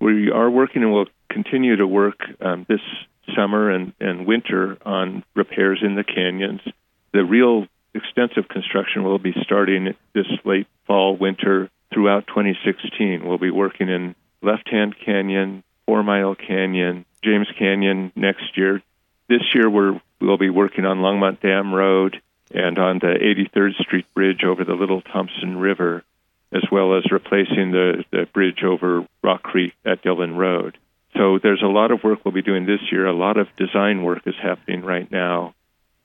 We are working and will continue to work um, this summer and, and winter on repairs in the canyons. The real extensive construction will be starting this late fall, winter throughout 2016. We'll be working in Left Hand Canyon, Four Mile Canyon, James Canyon next year. This year we're, we'll be working on Longmont Dam Road and on the 83rd Street Bridge over the Little Thompson River, as well as replacing the, the bridge over Rock Creek at Dillon Road. So there's a lot of work we'll be doing this year. A lot of design work is happening right now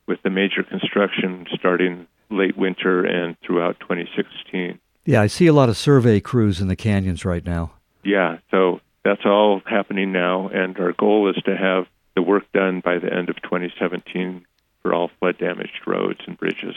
with the major construction starting late winter and throughout 2016. Yeah, I see a lot of survey crews in the canyons right now. Yeah, so that's all happening now, and our goal is to have the work done by the end of 2017 for all flood damaged roads and bridges.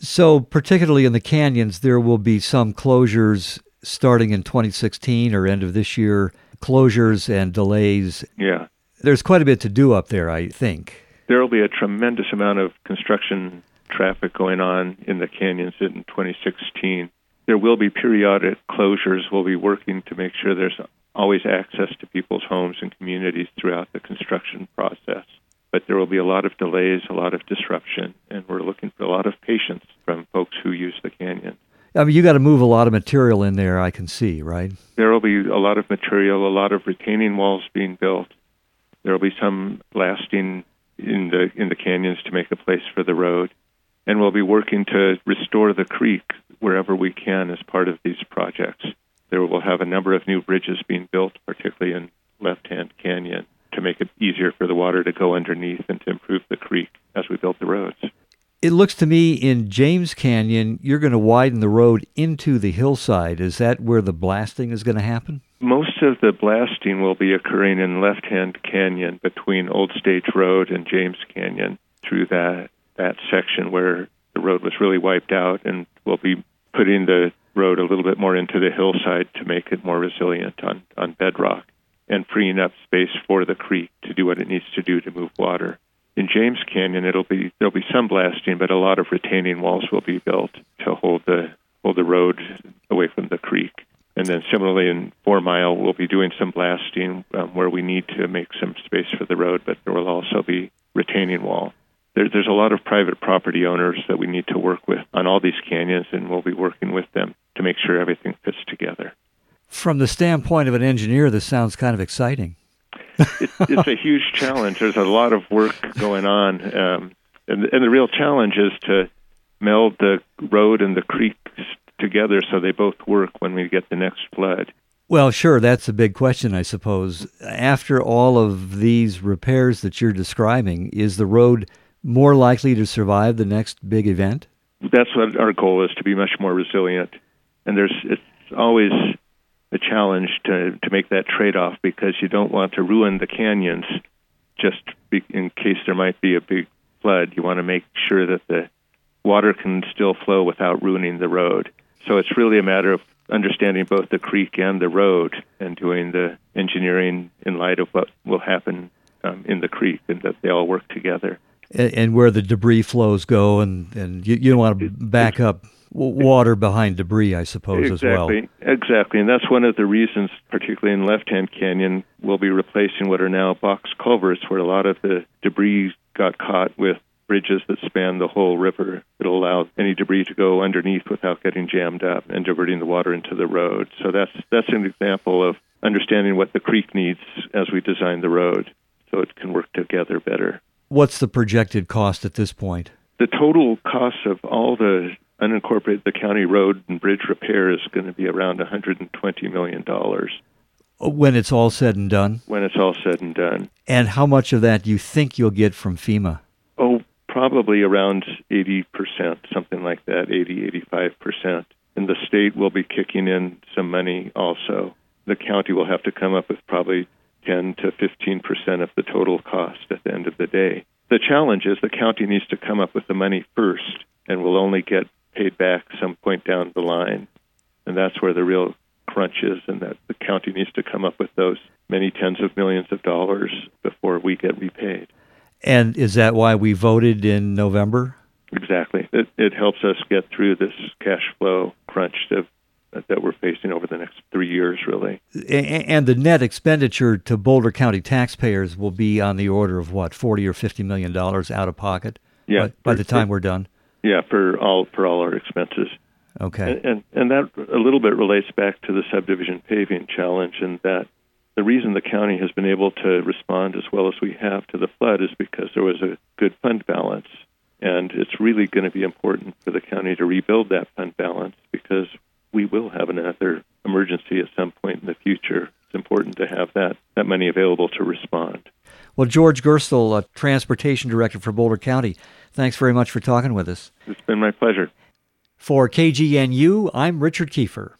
So, particularly in the canyons, there will be some closures starting in 2016 or end of this year, closures and delays. Yeah. There's quite a bit to do up there, I think. There will be a tremendous amount of construction traffic going on in the canyons in 2016. There will be periodic closures. We'll be working to make sure there's always access to people's homes and communities throughout the construction process. But there will be a lot of delays, a lot of disruption, and we're looking for a lot of patience from folks who use the canyon. I mean, you got to move a lot of material in there, I can see, right? There will be a lot of material, a lot of retaining walls being built. There will be some blasting in the in the canyons to make a place for the road, and we'll be working to restore the creek wherever we can as part of these projects. There will have a number of new bridges being built, particularly in Left Hand Canyon, to make it easier for the water to go underneath and to improve the creek as we built the roads. It looks to me in James Canyon, you're going to widen the road into the hillside. Is that where the blasting is going to happen? Most of the blasting will be occurring in Left Hand Canyon between Old Stage Road and James Canyon through that that section where the road was really wiped out and we'll be putting the road a little bit more into the hillside to make it more resilient on, on bedrock and freeing up space for the creek to do what it needs to do to move water. In James Canyon, it'll be there'll be some blasting, but a lot of retaining walls will be built to hold the hold the road away from the creek. And then similarly in Four Mile, we'll be doing some blasting um, where we need to make some space for the road, but there will also be retaining wall. There, there's a lot of private property owners that we need to work with on all these canyons, and we'll be working with them to make sure everything fits together. From the standpoint of an engineer, this sounds kind of exciting it, it's a huge challenge. There's a lot of work going on, um, and, and the real challenge is to meld the road and the creeks together so they both work when we get the next flood. Well, sure, that's a big question, I suppose. After all of these repairs that you're describing, is the road more likely to survive the next big event? That's what our goal is to be much more resilient. And there's it's always challenge to to make that trade off because you don't want to ruin the canyons just be, in case there might be a big flood. You want to make sure that the water can still flow without ruining the road. So it's really a matter of understanding both the creek and the road and doing the engineering in light of what will happen um, in the creek and that they all work together. And, and where the debris flows go, and, and you, you don't want to back up water behind debris, I suppose, exactly, as well. Exactly, and that's one of the reasons, particularly in Left Hand Canyon, we'll be replacing what are now box culverts, where a lot of the debris got caught with bridges that span the whole river. It'll allow any debris to go underneath without getting jammed up and diverting the water into the road. So that's that's an example of understanding what the creek needs as we design the road, so it can work together better. What's the projected cost at this point? The total cost of all the unincorporated the county road and bridge repair is going to be around 120 million dollars when it's all said and done. When it's all said and done. And how much of that do you think you'll get from FEMA? Oh, probably around 80%, something like that, 80, 85%. And the state will be kicking in some money also. The county will have to come up with probably 10 to 15% of the total cost at the end of the day. The challenge is the county needs to come up with the money first and will only get paid back some point down the line. And that's where the real crunch is, and that the county needs to come up with those many tens of millions of dollars before we get repaid. And is that why we voted in November? Exactly. It, it helps us get through this cash flow crunch of that we're facing over the next three years, really. And the net expenditure to Boulder County taxpayers will be on the order of what, forty or fifty million dollars out of pocket? Yeah, by, by the time we're done. Yeah, for all for all our expenses. Okay. And, and and that a little bit relates back to the subdivision paving challenge, and that the reason the county has been able to respond as well as we have to the flood is because there was a good fund balance. And it's really going to be important for the county to rebuild that fund balance because we will have another emergency at some point in the future. It's important to have that, that money available to respond. Well, George Gerstle, Transportation Director for Boulder County, thanks very much for talking with us. It's been my pleasure. For KGNU, I'm Richard Kiefer.